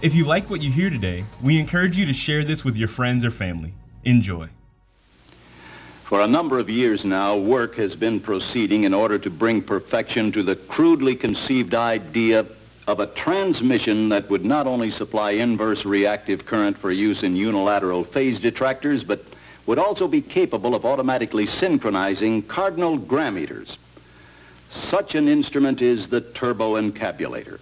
If you like what you hear today, we encourage you to share this with your friends or family. Enjoy. For a number of years now, work has been proceeding in order to bring perfection to the crudely conceived idea of a transmission that would not only supply inverse reactive current for use in unilateral phase detractors, but would also be capable of automatically synchronizing cardinal grammeters. Such an instrument is the turbo turboencabulator.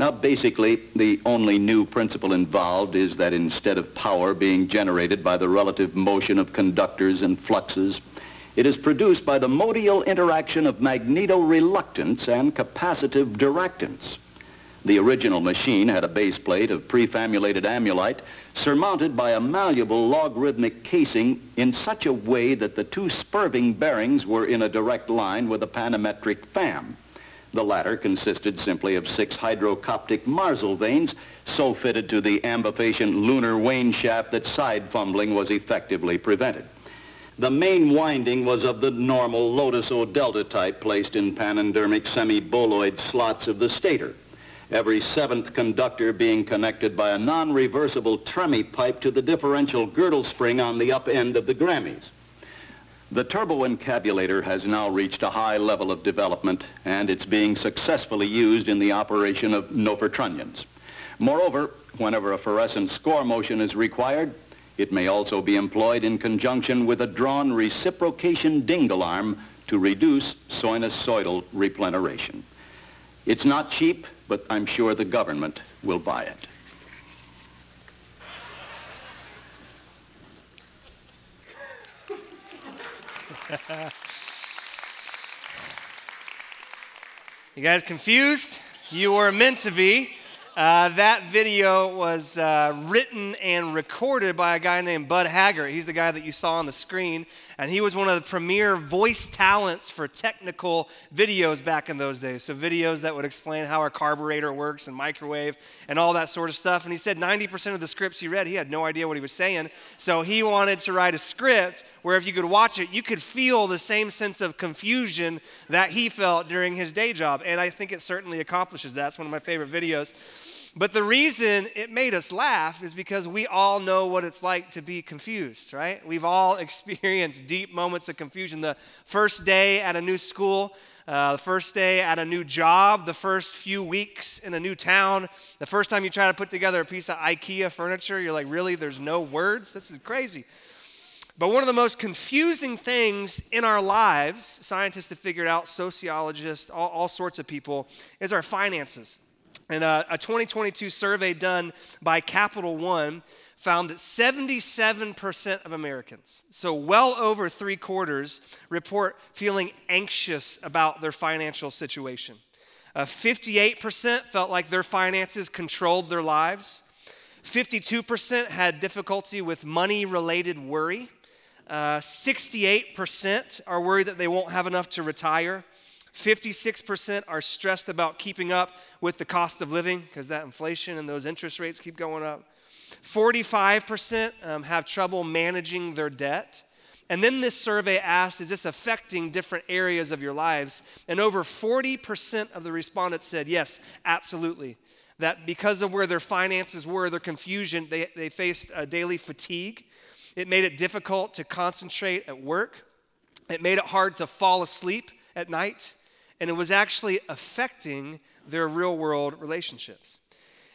Now, basically, the only new principle involved is that instead of power being generated by the relative motion of conductors and fluxes, it is produced by the modal interaction of magnetoreluctance and capacitive diractance. The original machine had a base plate of prefabulated amulite surmounted by a malleable logarithmic casing in such a way that the two spurving bearings were in a direct line with a panametric fan. The latter consisted simply of six hydrocoptic marzlevanes so fitted to the ambifacient lunar wane shaft that side fumbling was effectively prevented. The main winding was of the normal Lotus O delta type placed in panendermic semi-boloid slots of the stator, every seventh conductor being connected by a non-reversible tremie pipe to the differential girdle spring on the up end of the Grammys. The turboencabulator has now reached a high level of development and it's being successfully used in the operation of novertrunnions. Moreover, whenever a fluorescent score motion is required, it may also be employed in conjunction with a drawn reciprocation dingle arm to reduce sinusoidal repleneration. It's not cheap, but I'm sure the government will buy it. you guys confused? You were meant to be. Uh, that video was uh, written and recorded by a guy named Bud Haggart. He's the guy that you saw on the screen, and he was one of the premier voice talents for technical videos back in those days. So, videos that would explain how our carburetor works and microwave and all that sort of stuff. And he said 90% of the scripts he read, he had no idea what he was saying. So, he wanted to write a script where if you could watch it, you could feel the same sense of confusion that he felt during his day job. And I think it certainly accomplishes that. It's one of my favorite videos. But the reason it made us laugh is because we all know what it's like to be confused, right? We've all experienced deep moments of confusion. The first day at a new school, uh, the first day at a new job, the first few weeks in a new town, the first time you try to put together a piece of IKEA furniture, you're like, really? There's no words? This is crazy. But one of the most confusing things in our lives, scientists have figured out, sociologists, all, all sorts of people, is our finances. And a, a 2022 survey done by Capital One found that 77% of Americans, so well over three quarters, report feeling anxious about their financial situation. Uh, 58% felt like their finances controlled their lives. 52% had difficulty with money related worry. Uh, 68% are worried that they won't have enough to retire. 56% are stressed about keeping up with the cost of living because that inflation and those interest rates keep going up. 45% um, have trouble managing their debt. And then this survey asked, is this affecting different areas of your lives? And over 40% of the respondents said, yes, absolutely. That because of where their finances were, their confusion, they, they faced daily fatigue. It made it difficult to concentrate at work. It made it hard to fall asleep at night and it was actually affecting their real world relationships.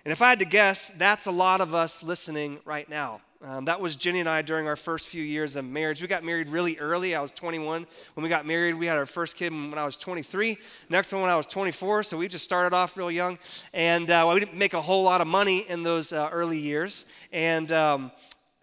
And if I had to guess, that's a lot of us listening right now. Um, that was Jenny and I during our first few years of marriage. We got married really early. I was 21 when we got married. We had our first kid when I was 23. Next one when I was 24. So we just started off real young, and uh, we didn't make a whole lot of money in those uh, early years. And um,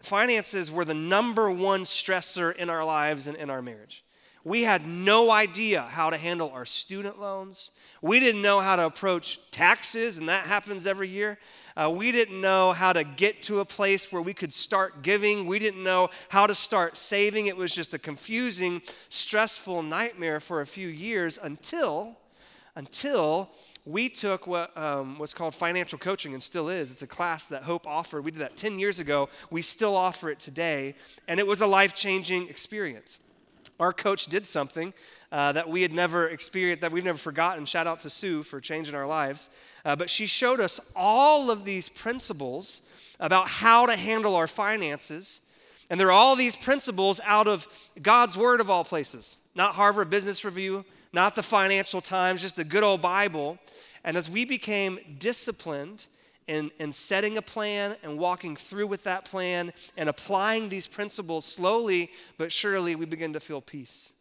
finances were the number one stressor in our lives and in our marriage. We had no idea how to handle our student loans. We didn't know how to approach taxes, and that happens every year. Uh, we didn't know how to get to a place where we could start giving. We didn't know how to start saving. It was just a confusing, stressful nightmare for a few years until, until we took what, um, what's called financial coaching and still is. It's a class that Hope offered. We did that 10 years ago. We still offer it today, and it was a life changing experience our coach did something uh, that we had never experienced, that we've never forgotten. Shout out to Sue for changing our lives. Uh, but she showed us all of these principles about how to handle our finances. And there are all these principles out of God's Word of all places, not Harvard Business Review, not the Financial Times, just the good old Bible. And as we became disciplined in, in setting a plan and walking through with that plan and applying these principles slowly but surely, we begin to feel peace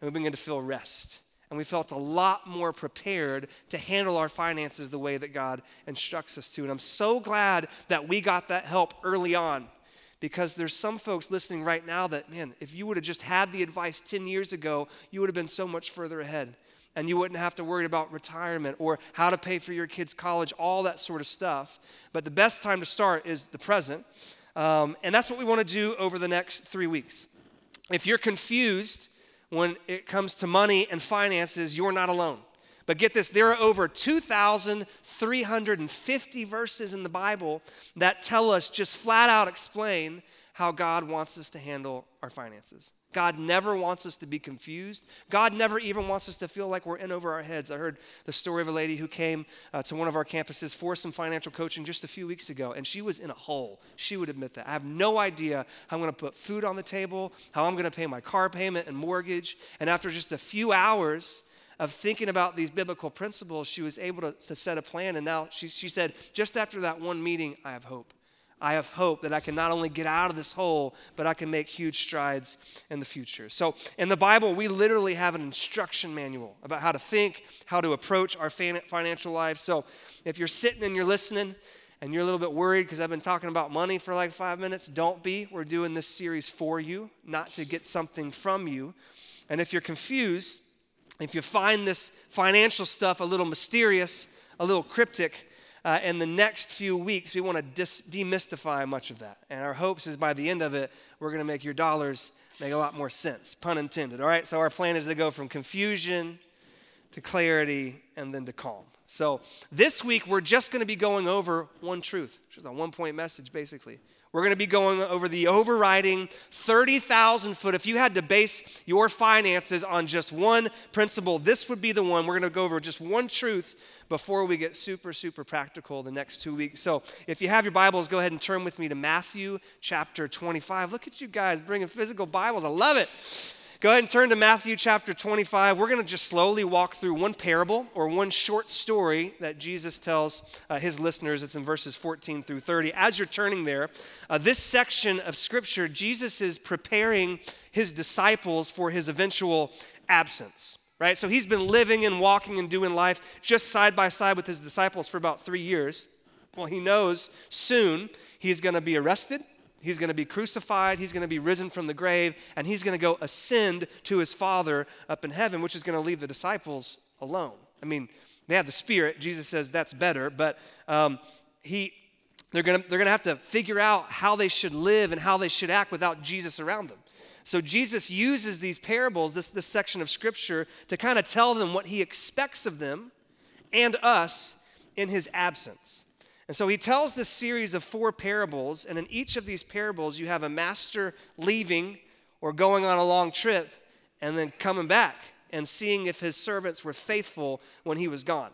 and we begin to feel rest. And we felt a lot more prepared to handle our finances the way that God instructs us to. And I'm so glad that we got that help early on because there's some folks listening right now that, man, if you would have just had the advice 10 years ago, you would have been so much further ahead and you wouldn't have to worry about retirement or how to pay for your kids' college, all that sort of stuff. But the best time to start is the present. Um, and that's what we want to do over the next three weeks. If you're confused when it comes to money and finances, you're not alone. But get this there are over 2,350 verses in the Bible that tell us, just flat out explain how God wants us to handle our finances. God never wants us to be confused. God never even wants us to feel like we're in over our heads. I heard the story of a lady who came uh, to one of our campuses for some financial coaching just a few weeks ago, and she was in a hole. She would admit that. I have no idea how I'm going to put food on the table, how I'm going to pay my car payment and mortgage. And after just a few hours, of thinking about these biblical principles, she was able to, to set a plan. And now she, she said, just after that one meeting, I have hope. I have hope that I can not only get out of this hole, but I can make huge strides in the future. So, in the Bible, we literally have an instruction manual about how to think, how to approach our financial life. So, if you're sitting and you're listening and you're a little bit worried because I've been talking about money for like five minutes, don't be. We're doing this series for you, not to get something from you. And if you're confused, if you find this financial stuff a little mysterious, a little cryptic, uh, in the next few weeks, we want to dis- demystify much of that. And our hopes is by the end of it, we're going to make your dollars make a lot more sense, pun intended. All right, so our plan is to go from confusion to clarity and then to calm. So this week, we're just going to be going over one truth, just a one point message basically. We're going to be going over the overriding 30,000 foot. If you had to base your finances on just one principle, this would be the one. We're going to go over just one truth before we get super, super practical the next two weeks. So if you have your Bibles, go ahead and turn with me to Matthew chapter 25. Look at you guys bringing physical Bibles. I love it. Go ahead and turn to Matthew chapter 25. We're going to just slowly walk through one parable or one short story that Jesus tells uh, his listeners. It's in verses 14 through 30. As you're turning there, uh, this section of scripture, Jesus is preparing his disciples for his eventual absence right? So he's been living and walking and doing life just side by side with his disciples for about three years. Well, he knows soon he's going to be arrested, He's going to be crucified, he's going to be risen from the grave, and he's going to go ascend to his Father up in heaven, which is going to leave the disciples alone. I mean, they have the Spirit. Jesus says that's better, but um, he, they're going to, they're going to have to figure out how they should live and how they should act without Jesus around them. So Jesus uses these parables, this, this section of Scripture, to kind of tell them what he expects of them and us in his absence. And so he tells this series of four parables, and in each of these parables, you have a master leaving or going on a long trip and then coming back and seeing if his servants were faithful when he was gone.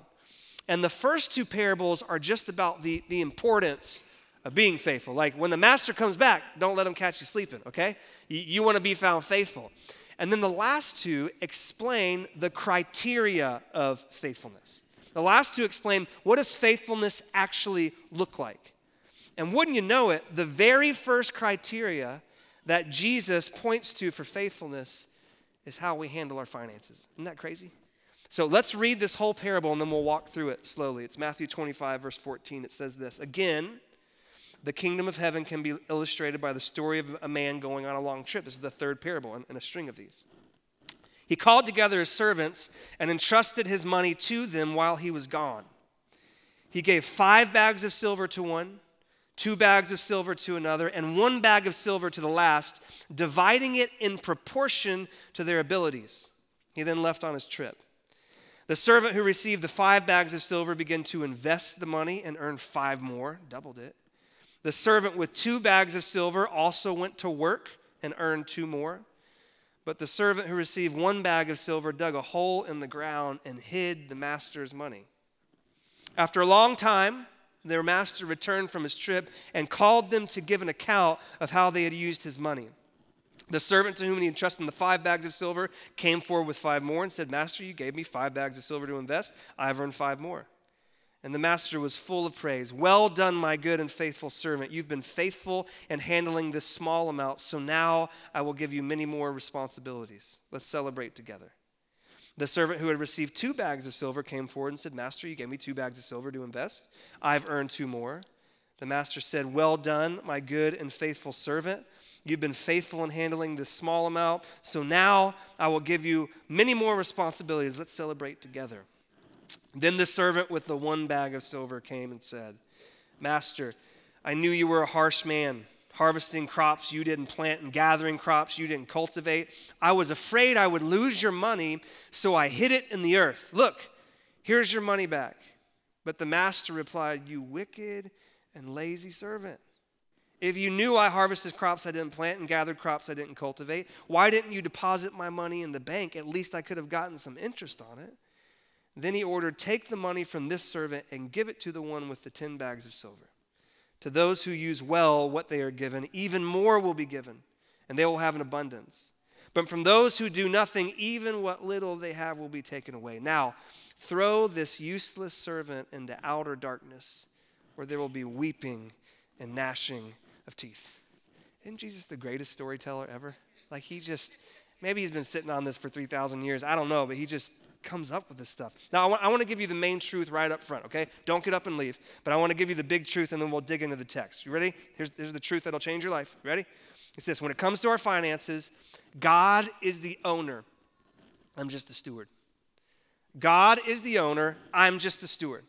And the first two parables are just about the, the importance of being faithful. Like when the master comes back, don't let him catch you sleeping, okay? You, you want to be found faithful. And then the last two explain the criteria of faithfulness. The last two explain what does faithfulness actually look like. And wouldn't you know it, the very first criteria that Jesus points to for faithfulness is how we handle our finances. Isn't that crazy? So let's read this whole parable and then we'll walk through it slowly. It's Matthew 25, verse 14. It says this Again, the kingdom of heaven can be illustrated by the story of a man going on a long trip. This is the third parable in, in a string of these. He called together his servants and entrusted his money to them while he was gone. He gave five bags of silver to one, two bags of silver to another, and one bag of silver to the last, dividing it in proportion to their abilities. He then left on his trip. The servant who received the five bags of silver began to invest the money and earned five more, doubled it. The servant with two bags of silver also went to work and earned two more. But the servant who received one bag of silver dug a hole in the ground and hid the master's money. After a long time, their master returned from his trip and called them to give an account of how they had used his money. The servant to whom he entrusted the five bags of silver came forward with five more and said, Master, you gave me five bags of silver to invest. I've earned five more. And the master was full of praise. Well done, my good and faithful servant. You've been faithful in handling this small amount, so now I will give you many more responsibilities. Let's celebrate together. The servant who had received two bags of silver came forward and said, Master, you gave me two bags of silver to invest. I've earned two more. The master said, Well done, my good and faithful servant. You've been faithful in handling this small amount, so now I will give you many more responsibilities. Let's celebrate together. Then the servant with the one bag of silver came and said, Master, I knew you were a harsh man, harvesting crops you didn't plant and gathering crops you didn't cultivate. I was afraid I would lose your money, so I hid it in the earth. Look, here's your money back. But the master replied, You wicked and lazy servant. If you knew I harvested crops I didn't plant and gathered crops I didn't cultivate, why didn't you deposit my money in the bank? At least I could have gotten some interest on it. Then he ordered, Take the money from this servant and give it to the one with the ten bags of silver. To those who use well what they are given, even more will be given, and they will have an abundance. But from those who do nothing, even what little they have will be taken away. Now, throw this useless servant into outer darkness, where there will be weeping and gnashing of teeth. Isn't Jesus the greatest storyteller ever? Like, he just, maybe he's been sitting on this for 3,000 years. I don't know, but he just comes up with this stuff. Now, I want, I want to give you the main truth right up front, okay? Don't get up and leave. But I want to give you the big truth and then we'll dig into the text. You ready? Here's, here's the truth that'll change your life. You ready? It's this when it comes to our finances, God is the owner. I'm just the steward. God is the owner. I'm just the steward.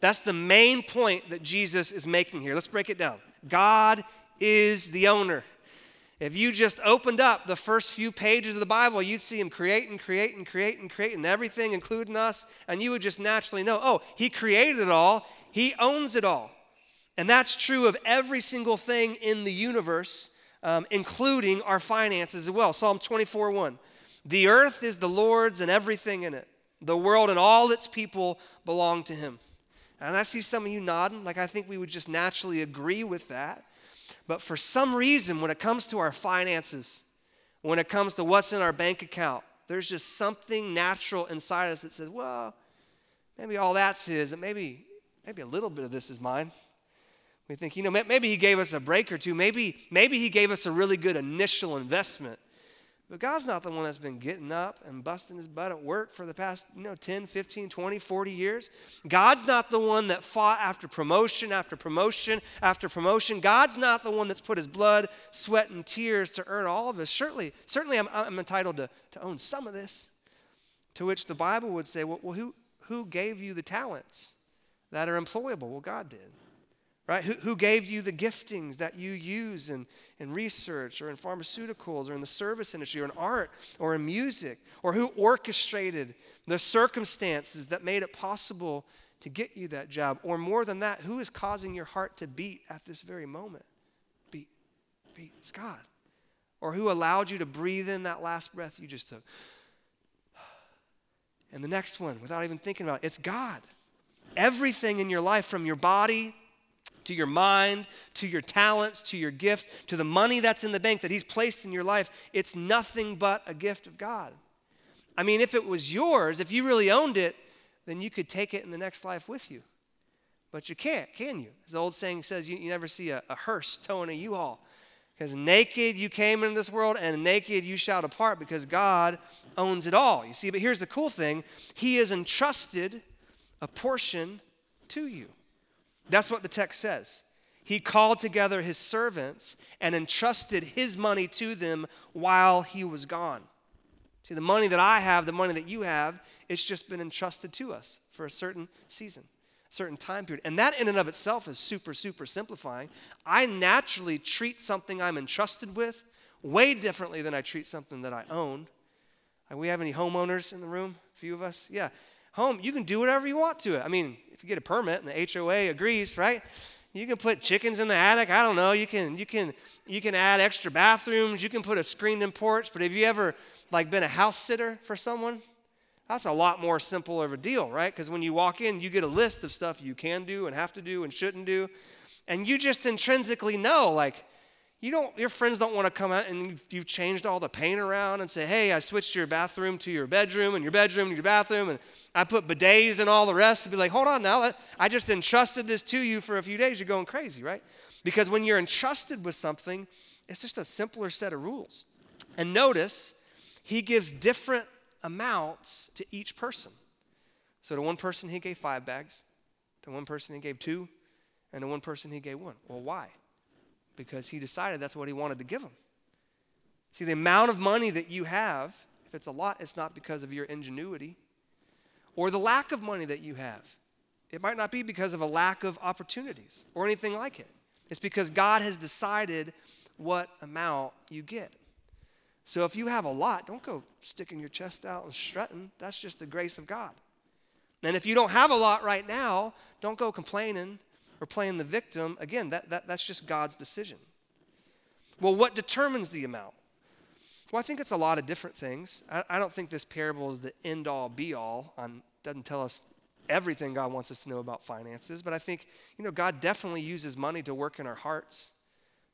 That's the main point that Jesus is making here. Let's break it down. God is the owner. If you just opened up the first few pages of the Bible, you'd see him create and create and create and create and everything, including us, and you would just naturally know oh, he created it all, he owns it all. And that's true of every single thing in the universe, um, including our finances as well. Psalm 24 1. The earth is the Lord's and everything in it, the world and all its people belong to him. And I see some of you nodding, like I think we would just naturally agree with that. But for some reason, when it comes to our finances, when it comes to what's in our bank account, there's just something natural inside us that says, well, maybe all that's his, but maybe, maybe a little bit of this is mine. We think, you know, maybe he gave us a break or two. Maybe, maybe he gave us a really good initial investment. But God's not the one that's been getting up and busting his butt at work for the past, you know, 10, 15, 20, 40 years. God's not the one that fought after promotion after promotion after promotion. God's not the one that's put his blood, sweat, and tears to earn all of this. Certainly, certainly I'm, I'm entitled to, to own some of this. To which the Bible would say, well, well who, who gave you the talents that are employable? Well, God did right? Who, who gave you the giftings that you use in, in research or in pharmaceuticals or in the service industry or in art or in music? Or who orchestrated the circumstances that made it possible to get you that job? Or more than that, who is causing your heart to beat at this very moment? Beat, beat. It's God. Or who allowed you to breathe in that last breath you just took? And the next one, without even thinking about it, it's God. Everything in your life, from your body to your mind, to your talents, to your gift, to the money that's in the bank that He's placed in your life, it's nothing but a gift of God. I mean, if it was yours, if you really owned it, then you could take it in the next life with you. But you can't, can you? As the old saying says, you, you never see a, a hearse towing a U-Haul. Because naked you came into this world, and naked you shall depart, because God owns it all. You see, but here's the cool thing He has entrusted a portion to you. That's what the text says. He called together his servants and entrusted his money to them while he was gone. See, the money that I have, the money that you have, it's just been entrusted to us for a certain season, a certain time period. And that in and of itself is super, super simplifying. I naturally treat something I'm entrusted with way differently than I treat something that I own. Like we have any homeowners in the room? A few of us? Yeah. Home, you can do whatever you want to it. I mean, if you get a permit and the HOA agrees, right? You can put chickens in the attic. I don't know. You can you can you can add extra bathrooms. You can put a screened-in porch. But have you ever like been a house sitter for someone? That's a lot more simple of a deal, right? Because when you walk in, you get a list of stuff you can do and have to do and shouldn't do, and you just intrinsically know like you don't your friends don't want to come out and you've, you've, changed all the paint around and say hey i switched your bathroom to your bedroom and your bedroom to your bathroom and i put bidets and all the rest to be like hold on now i just entrusted this to you for a few days you're going crazy right? Because when you're entrusted with something it's just a simpler set of rules. And notice he gives different amounts to each person. So to one person he gave five bags. To one person he gave two. And to one person he gave one. Well why because he decided that's what he wanted to give them. See, the amount of money that you have, if it's a lot, it's not because of your ingenuity or the lack of money that you have. It might not be because of a lack of opportunities or anything like it. It's because God has decided what amount you get. So if you have a lot, don't go sticking your chest out and strutting. That's just the grace of God. And if you don't have a lot right now, don't go complaining or playing the victim, again, that, that, that's just God's decision. Well, what determines the amount? Well, I think it's a lot of different things. I, I don't think this parable is the end all be all on doesn't tell us everything God wants us to know about finances, but I think, you know, God definitely uses money to work in our hearts.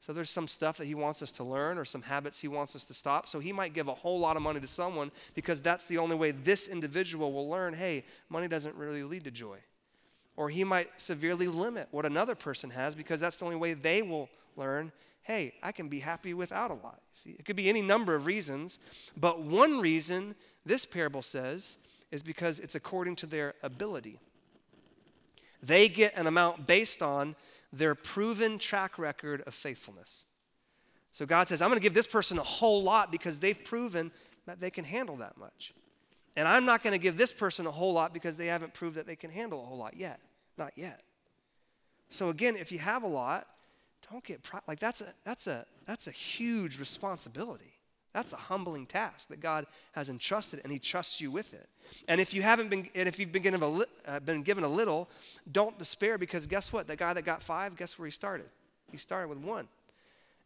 So there's some stuff that he wants us to learn or some habits he wants us to stop. So he might give a whole lot of money to someone because that's the only way this individual will learn, hey, money doesn't really lead to joy. Or he might severely limit what another person has because that's the only way they will learn hey, I can be happy without a lot. See, it could be any number of reasons, but one reason this parable says is because it's according to their ability. They get an amount based on their proven track record of faithfulness. So God says, I'm going to give this person a whole lot because they've proven that they can handle that much. And I'm not going to give this person a whole lot because they haven't proved that they can handle a whole lot yet. Not yet. So again, if you have a lot, don't get pro- like that's a that's a that's a huge responsibility. That's a humbling task that God has entrusted, and He trusts you with it. And if you haven't been, and if you've been given a, li- uh, been given a little, don't despair because guess what? The guy that got five, guess where he started? He started with one.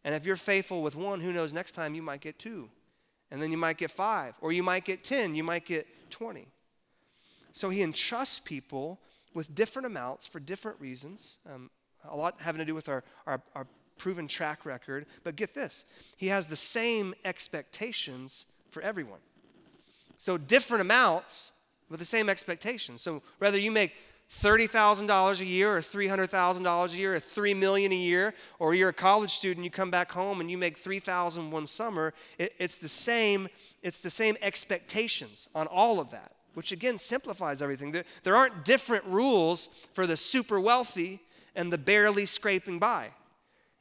And if you're faithful with one, who knows? Next time you might get two, and then you might get five, or you might get ten, you might get twenty. So He entrusts people with different amounts for different reasons. Um, a lot having to do with our, our, our proven track record. But get this He has the same expectations for everyone. So different amounts with the same expectations. So whether you make $30,000 a year or $300,000 a year or $3 million a year, or you're a college student, you come back home and you make 3,000 one summer, it, it's the same, it's the same expectations on all of that which again simplifies everything. There, there aren't different rules for the super wealthy and the barely scraping by.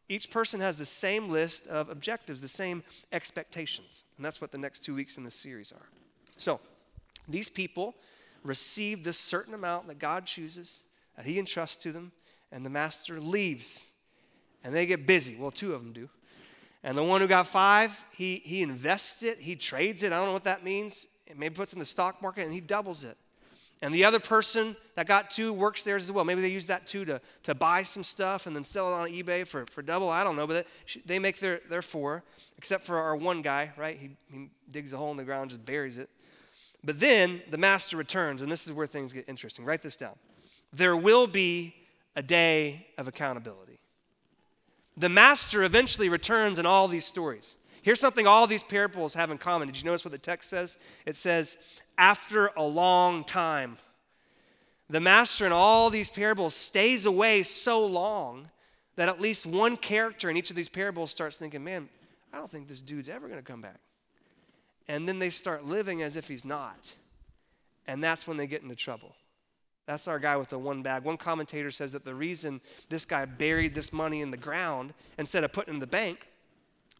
Each person has the same list of objectives, the same expectations. And that's what the next two weeks in this series are. So, these people receive this certain amount that God chooses, that He entrusts to them, and the master leaves. And they get busy. Well, two of them do. And the one who got five, he, he invests it, he trades it. I don't know what that means maybe puts in the stock market and he doubles it. And the other person that got two works theirs as well. Maybe they use that too to, to buy some stuff and then sell it on eBay for, for double. I don't know, but they make their, their four, except for our one guy, right? He, he digs a hole in the ground, just buries it. But then the master returns, and this is where things get interesting. Write this down. There will be a day of accountability. The master eventually returns in all these stories. Here's something all these parables have in common. Did you notice what the text says? It says, after a long time. The master in all these parables stays away so long that at least one character in each of these parables starts thinking, man, I don't think this dude's ever going to come back. And then they start living as if he's not. And that's when they get into trouble. That's our guy with the one bag. One commentator says that the reason this guy buried this money in the ground instead of putting it in the bank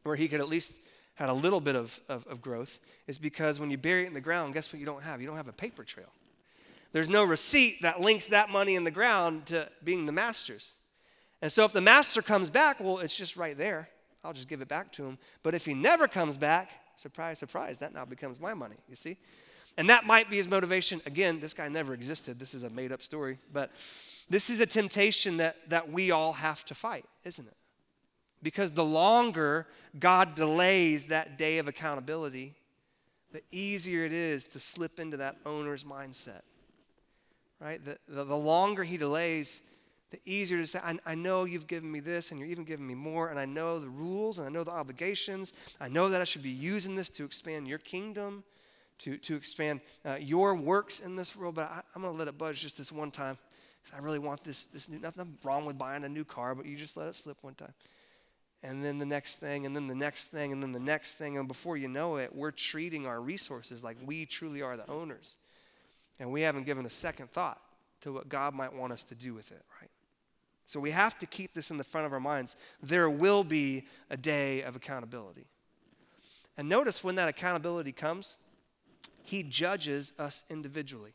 where he could at least had a little bit of, of, of growth is because when you bury it in the ground, guess what you don't have? You don't have a paper trail. There's no receipt that links that money in the ground to being the master's. And so if the master comes back, well, it's just right there. I'll just give it back to him. But if he never comes back, surprise, surprise, that now becomes my money, you see? And that might be his motivation. Again, this guy never existed. This is a made up story. But this is a temptation that, that we all have to fight, isn't it? Because the longer God delays that day of accountability, the easier it is to slip into that owner's mindset. Right? The, the, the longer he delays, the easier to say, I, I, know you've given me this and you're even giving me more, and I know the rules and I know the obligations. I know that I should be using this to expand your kingdom, to, to expand uh, your works in this world, but I, am going to let it budge just this one time. I really want this, this new, nothing wrong with buying a new car, but you just let it slip one time. And then the next thing, and then the next thing, and then the next thing. And before you know it, we're treating our resources like we truly are the owners. And we haven't given a second thought to what God might want us to do with it? So we have to keep this in the front of our minds. There will be a day of accountability. And notice when that accountability comes, he judges us individually.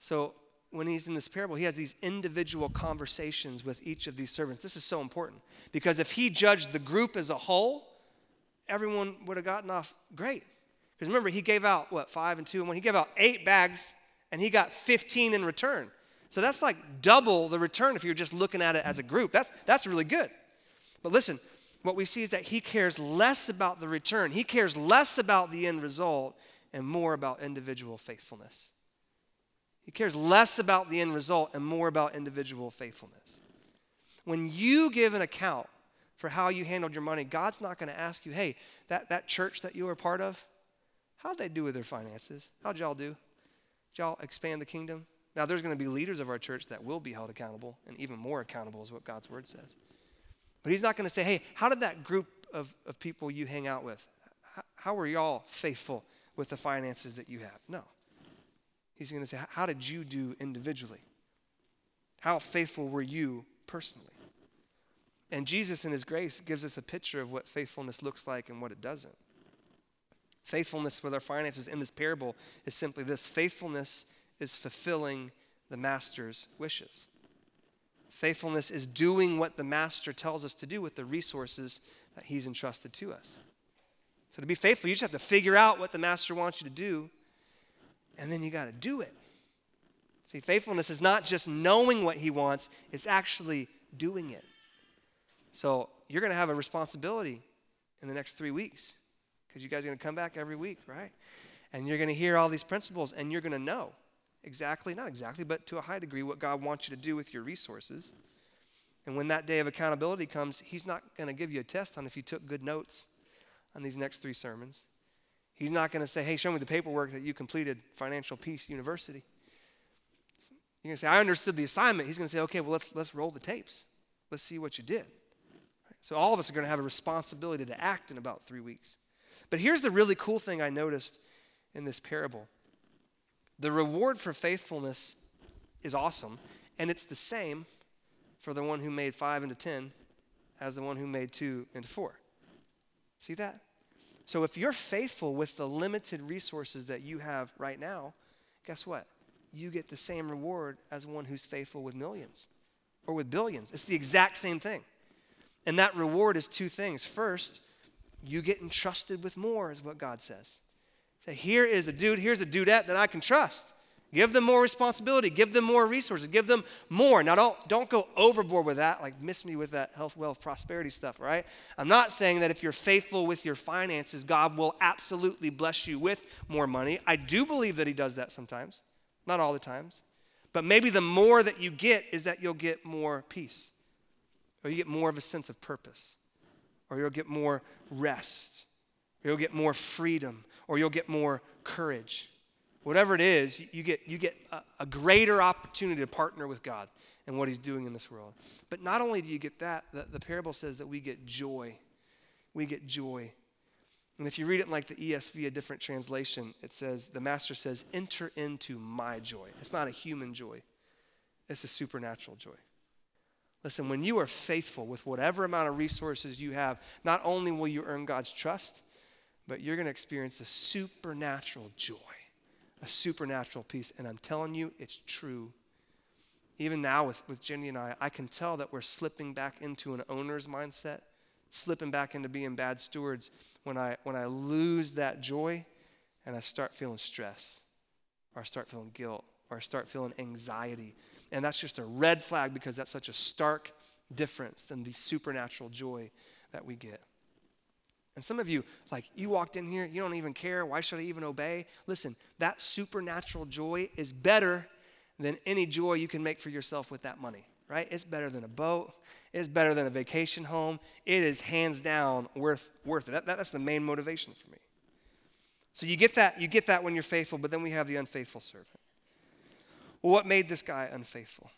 So when he's in this parable, he has these individual conversations with each of these servants. This is so important because if he judged the group as a whole, everyone would have gotten off great. Because remember, he gave out what, five and two and one? He gave out eight bags and he got 15 in return. So that's like double the return if you're just looking at it as a group. That's, that's really good. But listen, what we see is that he cares less about the return, he cares less about the end result and more about individual faithfulness. He cares less about the end result and more about individual faithfulness. When you give an account for how you handled your money, God's not going to ask you, hey, that, that church that you were part of, how'd they do with their finances? How'd y'all do? Did y'all expand the kingdom? Now, there's going to be leaders of our church that will be held accountable, and even more accountable is what God's word says. But he's not going to say, hey, how did that group of, of people you hang out with, how, how were y'all faithful with the finances that you have? No. He's going to say, how did you do individually? How faithful were you personally? And Jesus, in his grace, gives us a picture of what faithfulness looks like and what it doesn't. Faithfulness with our finances in this parable is simply this faithfulness is fulfilling the master's wishes. Faithfulness is doing what the master tells us to do with the resources that he's entrusted to us. So to be faithful, you just have to figure out what the master wants you to do, and then you got to do it. See, faithfulness is not just knowing what he wants, it's actually doing it. So you're going to have a responsibility in the next three weeks because you guys are going to come back every week, right? And you're going to hear all these principles and you're going to know exactly, not exactly, but to a high degree, what God wants you to do with your resources. And when that day of accountability comes, He's not going to give you a test on if you took good notes on these next three sermons. He's not going to say, hey, show me the paperwork that you completed Financial Peace University. You're going to say, I understood the assignment. He's going to say, okay, well, let's, let's roll the tapes. Let's see what you did. So all of us are going to have a responsibility to act in about three weeks. But here's the really cool thing I noticed in this parable the reward for faithfulness is awesome, and it's the same for the one who made five into ten as the one who made two into four. See that? So if you're faithful with the limited resources that you have right now, guess what? You get the same reward as one who's faithful with millions or with billions. It's the exact same thing. And that reward is two things. First, you get entrusted with more, is what God says. Say, here is a dude, here's a dudette that I can trust. Give them more responsibility, give them more resources, give them more. Now, don't, don't go overboard with that, like miss me with that health, wealth, prosperity stuff, right? I'm not saying that if you're faithful with your finances, God will absolutely bless you with more money. I do believe that He does that sometimes, not all the times. But maybe the more that you get is that you'll get more peace, or you get more of a sense of purpose, or you'll get more rest, or you'll get more freedom, or you'll get more courage. Whatever it is, you get, you get a, a greater opportunity to partner with God and what He's doing in this world. But not only do you get that, the, the parable says that we get joy. We get joy. And if you read it like the ESV, a different translation, it says, the master says, enter into my joy. It's not a human joy, it's a supernatural joy. Listen, when you are faithful with whatever amount of resources you have, not only will you earn God's trust, but you're going to experience a supernatural joy, a supernatural peace. And I'm telling you, it's true. Even now with, with Jenny and I, I can tell that we're slipping back into an owner's mindset, slipping back into being bad stewards when I, when I lose that joy and I start feeling stress, or I start feeling guilt, or I start feeling anxiety and that's just a red flag because that's such a stark difference than the supernatural joy that we get. And some of you, like, you walked in here, you don't even care. Why should I even obey? Listen, that supernatural joy is better than any joy you can make for yourself with that money, right? It's better than a boat. It's better than a vacation home. It is hands down worth, worth it. That, that, that's the main motivation for me. So you get that, you get that when you're faithful, but then we have the unfaithful servant. Well, what made this guy unfaithful?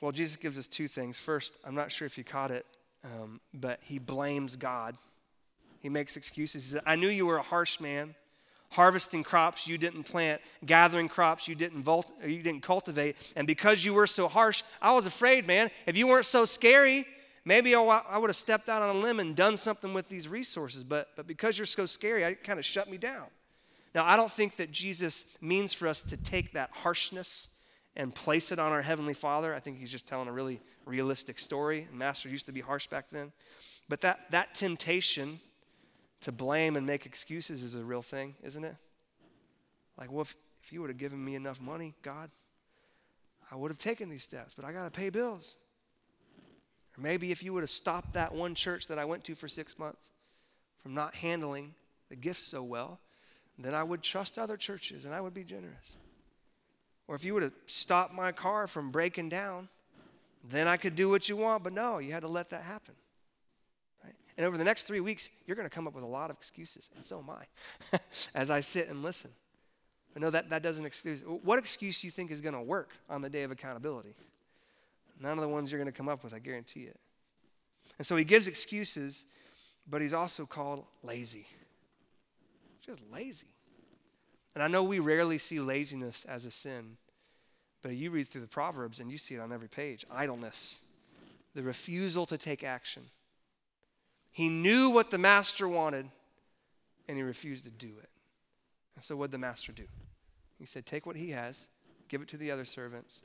Well, Jesus gives us two things. First, I'm not sure if you caught it, um, but he blames God. He makes excuses. He said, I knew you were a harsh man, harvesting crops you didn't plant, gathering crops you didn't, you didn't cultivate. And because you were so harsh, I was afraid, man. If you weren't so scary, maybe I would have stepped out on a limb and done something with these resources. But, but because you're so scary, it kind of shut me down. Now, I don't think that Jesus means for us to take that harshness and place it on our Heavenly Father. I think he's just telling a really realistic story. And Master used to be harsh back then. But that, that temptation to blame and make excuses is a real thing, isn't it? Like, well, if, if you would have given me enough money, God, I would have taken these steps, but I got to pay bills. Or maybe if you would have stopped that one church that I went to for six months from not handling the gifts so well, then I would trust other churches and I would be generous. Or if you would have stopped my car from breaking down, then I could do what you want. But no, you had to let that happen. And over the next three weeks, you're going to come up with a lot of excuses, and so am I, as I sit and listen. But no, that, that doesn't excuse. What excuse do you think is going to work on the day of accountability? None of the ones you're going to come up with, I guarantee it. And so he gives excuses, but he's also called lazy just lazy. And I know we rarely see laziness as a sin, but you read through the Proverbs and you see it on every page idleness, the refusal to take action. He knew what the master wanted and he refused to do it. And so, what did the master do? He said, Take what he has, give it to the other servants,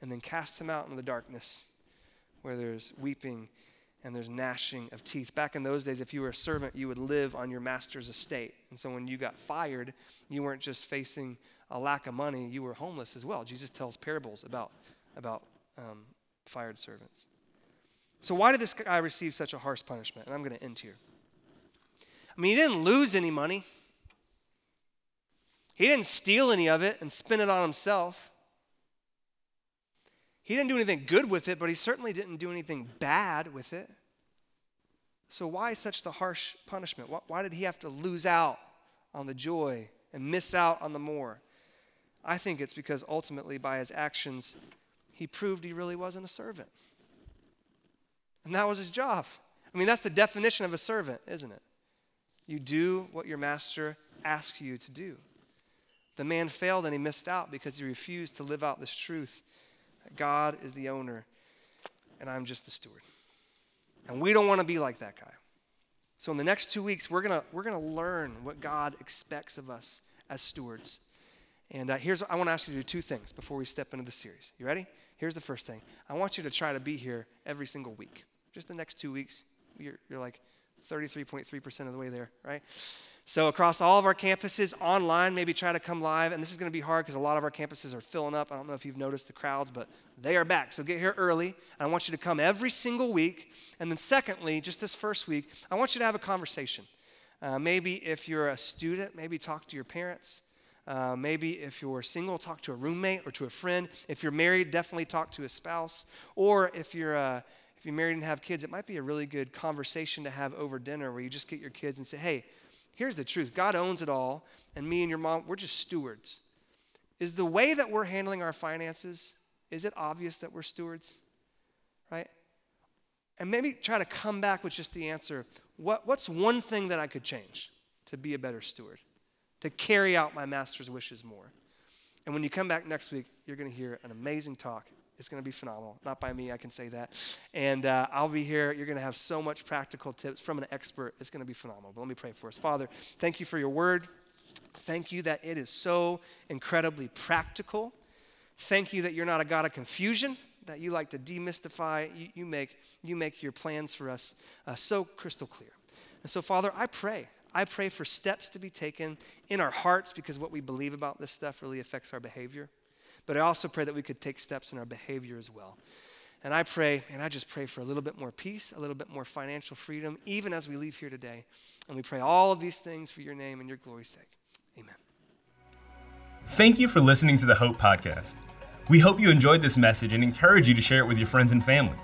and then cast him out into the darkness where there's weeping and there's gnashing of teeth. Back in those days, if you were a servant, you would live on your master's estate. And so when you got fired, you weren't just facing a lack of money, you were homeless as well. Jesus tells parables about, about um, fired servants. So, why did this guy receive such a harsh punishment? And I'm going to end here. I mean, he didn't lose any money, he didn't steal any of it and spend it on himself. He didn't do anything good with it, but he certainly didn't do anything bad with it. So, why such the harsh punishment? Why did he have to lose out on the joy and miss out on the more? I think it's because ultimately, by his actions, he proved he really wasn't a servant. And that was his job. I mean, that's the definition of a servant, isn't it? You do what your master asks you to do. The man failed and he missed out because he refused to live out this truth that God is the owner, and I'm just the steward. And we don't want to be like that guy. So in the next two weeks, we're gonna we're gonna learn what God expects of us as stewards. And uh, here's I want to ask you to do two things before we step into the series. You ready? Here's the first thing. I want you to try to be here every single week. Just the next two weeks. You're, you're like 33.3% of the way there, right? So, across all of our campuses, online, maybe try to come live. And this is going to be hard because a lot of our campuses are filling up. I don't know if you've noticed the crowds, but they are back. So, get here early. And I want you to come every single week. And then, secondly, just this first week, I want you to have a conversation. Uh, maybe if you're a student, maybe talk to your parents. Uh, maybe if you're single, talk to a roommate or to a friend. If you're married, definitely talk to a spouse. Or if you're uh, if you're married and have kids, it might be a really good conversation to have over dinner where you just get your kids and say, "Hey, Here's the truth God owns it all, and me and your mom, we're just stewards. Is the way that we're handling our finances, is it obvious that we're stewards? Right? And maybe try to come back with just the answer what, what's one thing that I could change to be a better steward, to carry out my master's wishes more? And when you come back next week, you're going to hear an amazing talk It's going to be phenomenal. Not by me, I can say that. And uh, I'll be here. You're going to have so much practical tips from an expert. It's going to be phenomenal. But let me pray for us. Father, thank you for your word. Thank you that it is so incredibly practical. Thank you that you're not a God of confusion, that you like to demystify. You, you make, you make your plans for us uh, so crystal clear. And so, Father, I pray. I pray for steps to be taken in our hearts because what we believe about this stuff really affects our behavior. But I also pray that we could take steps in our behavior as well. And I pray, and I just pray for a little bit more peace, a little bit more financial freedom, even as we leave here today. And we pray all of these things for your name and your glory's sake. Amen. Thank you for listening to the Hope Podcast. We hope you enjoyed this message and encourage you to share it with your friends and family.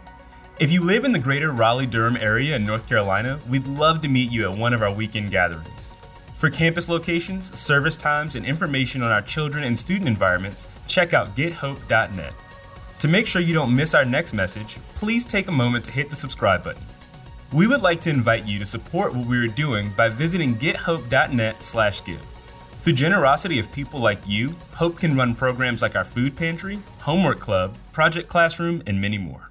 If you live in the greater Raleigh Durham area in North Carolina, we'd love to meet you at one of our weekend gatherings. For campus locations, service times, and information on our children and student environments, check out gethope.net. To make sure you don't miss our next message, please take a moment to hit the subscribe button. We would like to invite you to support what we are doing by visiting gethope.net/give. Through generosity of people like you, Hope can run programs like our food pantry, homework club, project classroom, and many more.